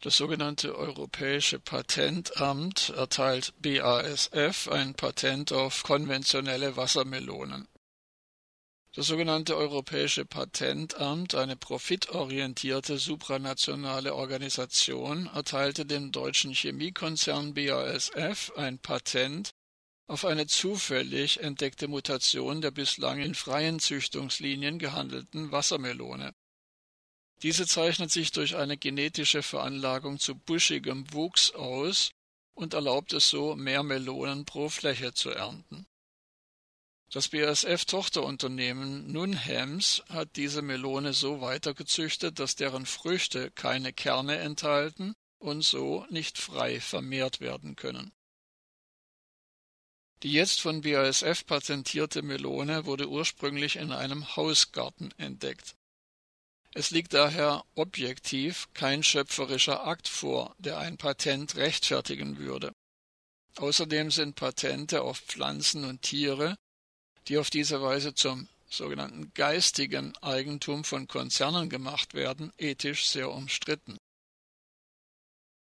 Das sogenannte Europäische Patentamt erteilt BASF ein Patent auf konventionelle Wassermelonen. Das sogenannte Europäische Patentamt, eine profitorientierte supranationale Organisation, erteilte dem deutschen Chemiekonzern BASF ein Patent auf eine zufällig entdeckte Mutation der bislang in freien Züchtungslinien gehandelten Wassermelone. Diese zeichnet sich durch eine genetische Veranlagung zu buschigem Wuchs aus und erlaubt es so, mehr Melonen pro Fläche zu ernten. Das BASF-Tochterunternehmen Nunhems hat diese Melone so weitergezüchtet, dass deren Früchte keine Kerne enthalten und so nicht frei vermehrt werden können. Die jetzt von BASF patentierte Melone wurde ursprünglich in einem Hausgarten entdeckt. Es liegt daher objektiv kein schöpferischer Akt vor, der ein Patent rechtfertigen würde. Außerdem sind Patente auf Pflanzen und Tiere die auf diese Weise zum sogenannten geistigen Eigentum von Konzernen gemacht werden, ethisch sehr umstritten.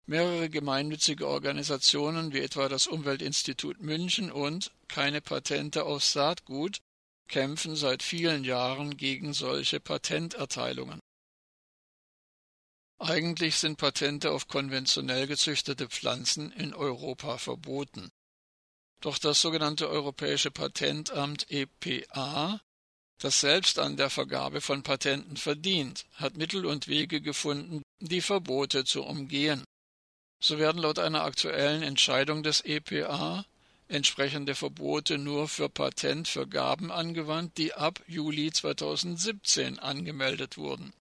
Mehrere gemeinnützige Organisationen wie etwa das Umweltinstitut München und Keine Patente auf Saatgut kämpfen seit vielen Jahren gegen solche Patenterteilungen. Eigentlich sind Patente auf konventionell gezüchtete Pflanzen in Europa verboten. Doch das sogenannte Europäische Patentamt EPA, das selbst an der Vergabe von Patenten verdient, hat Mittel und Wege gefunden, die Verbote zu umgehen. So werden laut einer aktuellen Entscheidung des EPA entsprechende Verbote nur für Patentvergaben angewandt, die ab Juli 2017 angemeldet wurden.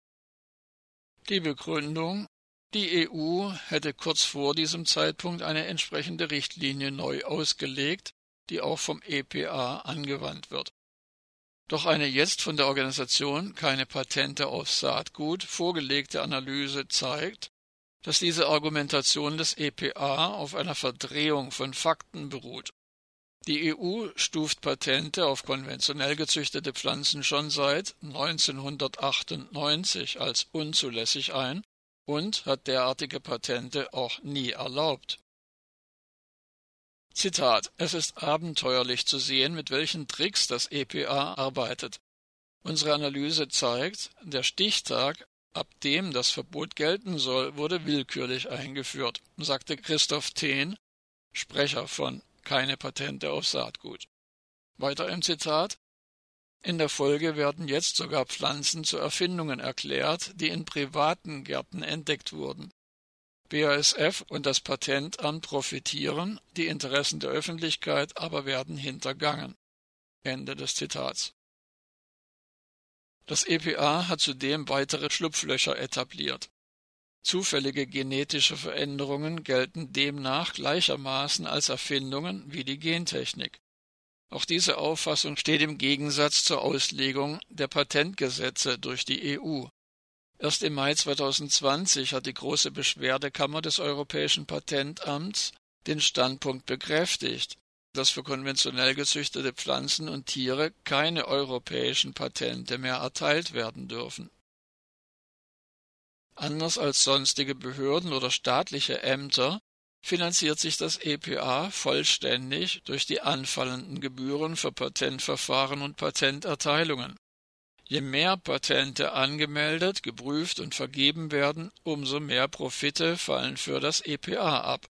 Die Begründung die EU hätte kurz vor diesem Zeitpunkt eine entsprechende Richtlinie neu ausgelegt, die auch vom EPA angewandt wird. Doch eine jetzt von der Organisation keine Patente auf Saatgut vorgelegte Analyse zeigt, dass diese Argumentation des EPA auf einer Verdrehung von Fakten beruht. Die EU stuft Patente auf konventionell gezüchtete Pflanzen schon seit 1998 als unzulässig ein und hat derartige Patente auch nie erlaubt. Zitat Es ist abenteuerlich zu sehen, mit welchen Tricks das EPA arbeitet. Unsere Analyse zeigt, der Stichtag, ab dem das Verbot gelten soll, wurde willkürlich eingeführt, sagte Christoph Thehn, Sprecher von Keine Patente auf Saatgut. Weiter im Zitat in der Folge werden jetzt sogar Pflanzen zu Erfindungen erklärt, die in privaten Gärten entdeckt wurden. BASF und das Patentamt profitieren, die Interessen der Öffentlichkeit aber werden hintergangen. Ende des Zitats. Das EPA hat zudem weitere Schlupflöcher etabliert. Zufällige genetische Veränderungen gelten demnach gleichermaßen als Erfindungen wie die Gentechnik. Auch diese Auffassung steht im Gegensatz zur Auslegung der Patentgesetze durch die EU. Erst im Mai 2020 hat die große Beschwerdekammer des Europäischen Patentamts den Standpunkt bekräftigt, dass für konventionell gezüchtete Pflanzen und Tiere keine europäischen Patente mehr erteilt werden dürfen. Anders als sonstige Behörden oder staatliche Ämter finanziert sich das EPA vollständig durch die anfallenden Gebühren für Patentverfahren und Patenterteilungen. Je mehr Patente angemeldet, geprüft und vergeben werden, umso mehr Profite fallen für das EPA ab.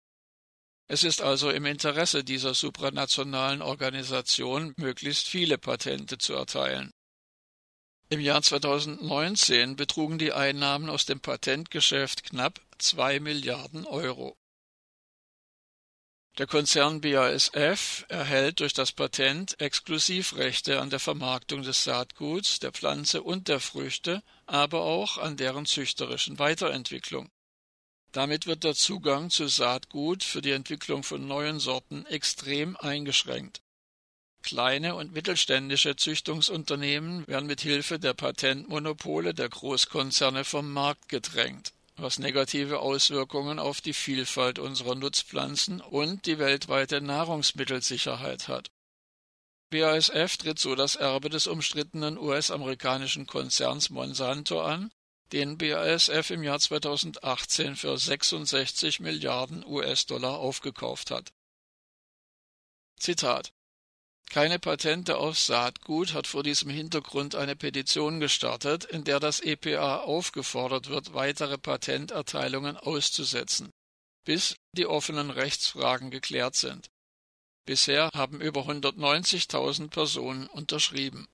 Es ist also im Interesse dieser supranationalen Organisation, möglichst viele Patente zu erteilen. Im Jahr 2019 betrugen die Einnahmen aus dem Patentgeschäft knapp zwei Milliarden Euro. Der Konzern BASF erhält durch das Patent Exklusivrechte an der Vermarktung des Saatguts, der Pflanze und der Früchte, aber auch an deren züchterischen Weiterentwicklung. Damit wird der Zugang zu Saatgut für die Entwicklung von neuen Sorten extrem eingeschränkt. Kleine und mittelständische Züchtungsunternehmen werden mit Hilfe der Patentmonopole der Großkonzerne vom Markt gedrängt was negative Auswirkungen auf die Vielfalt unserer Nutzpflanzen und die weltweite Nahrungsmittelsicherheit hat. BASF tritt so das Erbe des umstrittenen US-amerikanischen Konzerns Monsanto an, den BASF im Jahr 2018 für 66 Milliarden US-Dollar aufgekauft hat. Zitat keine Patente auf Saatgut hat vor diesem Hintergrund eine Petition gestartet, in der das EPA aufgefordert wird, weitere Patenterteilungen auszusetzen, bis die offenen Rechtsfragen geklärt sind. Bisher haben über 190.000 Personen unterschrieben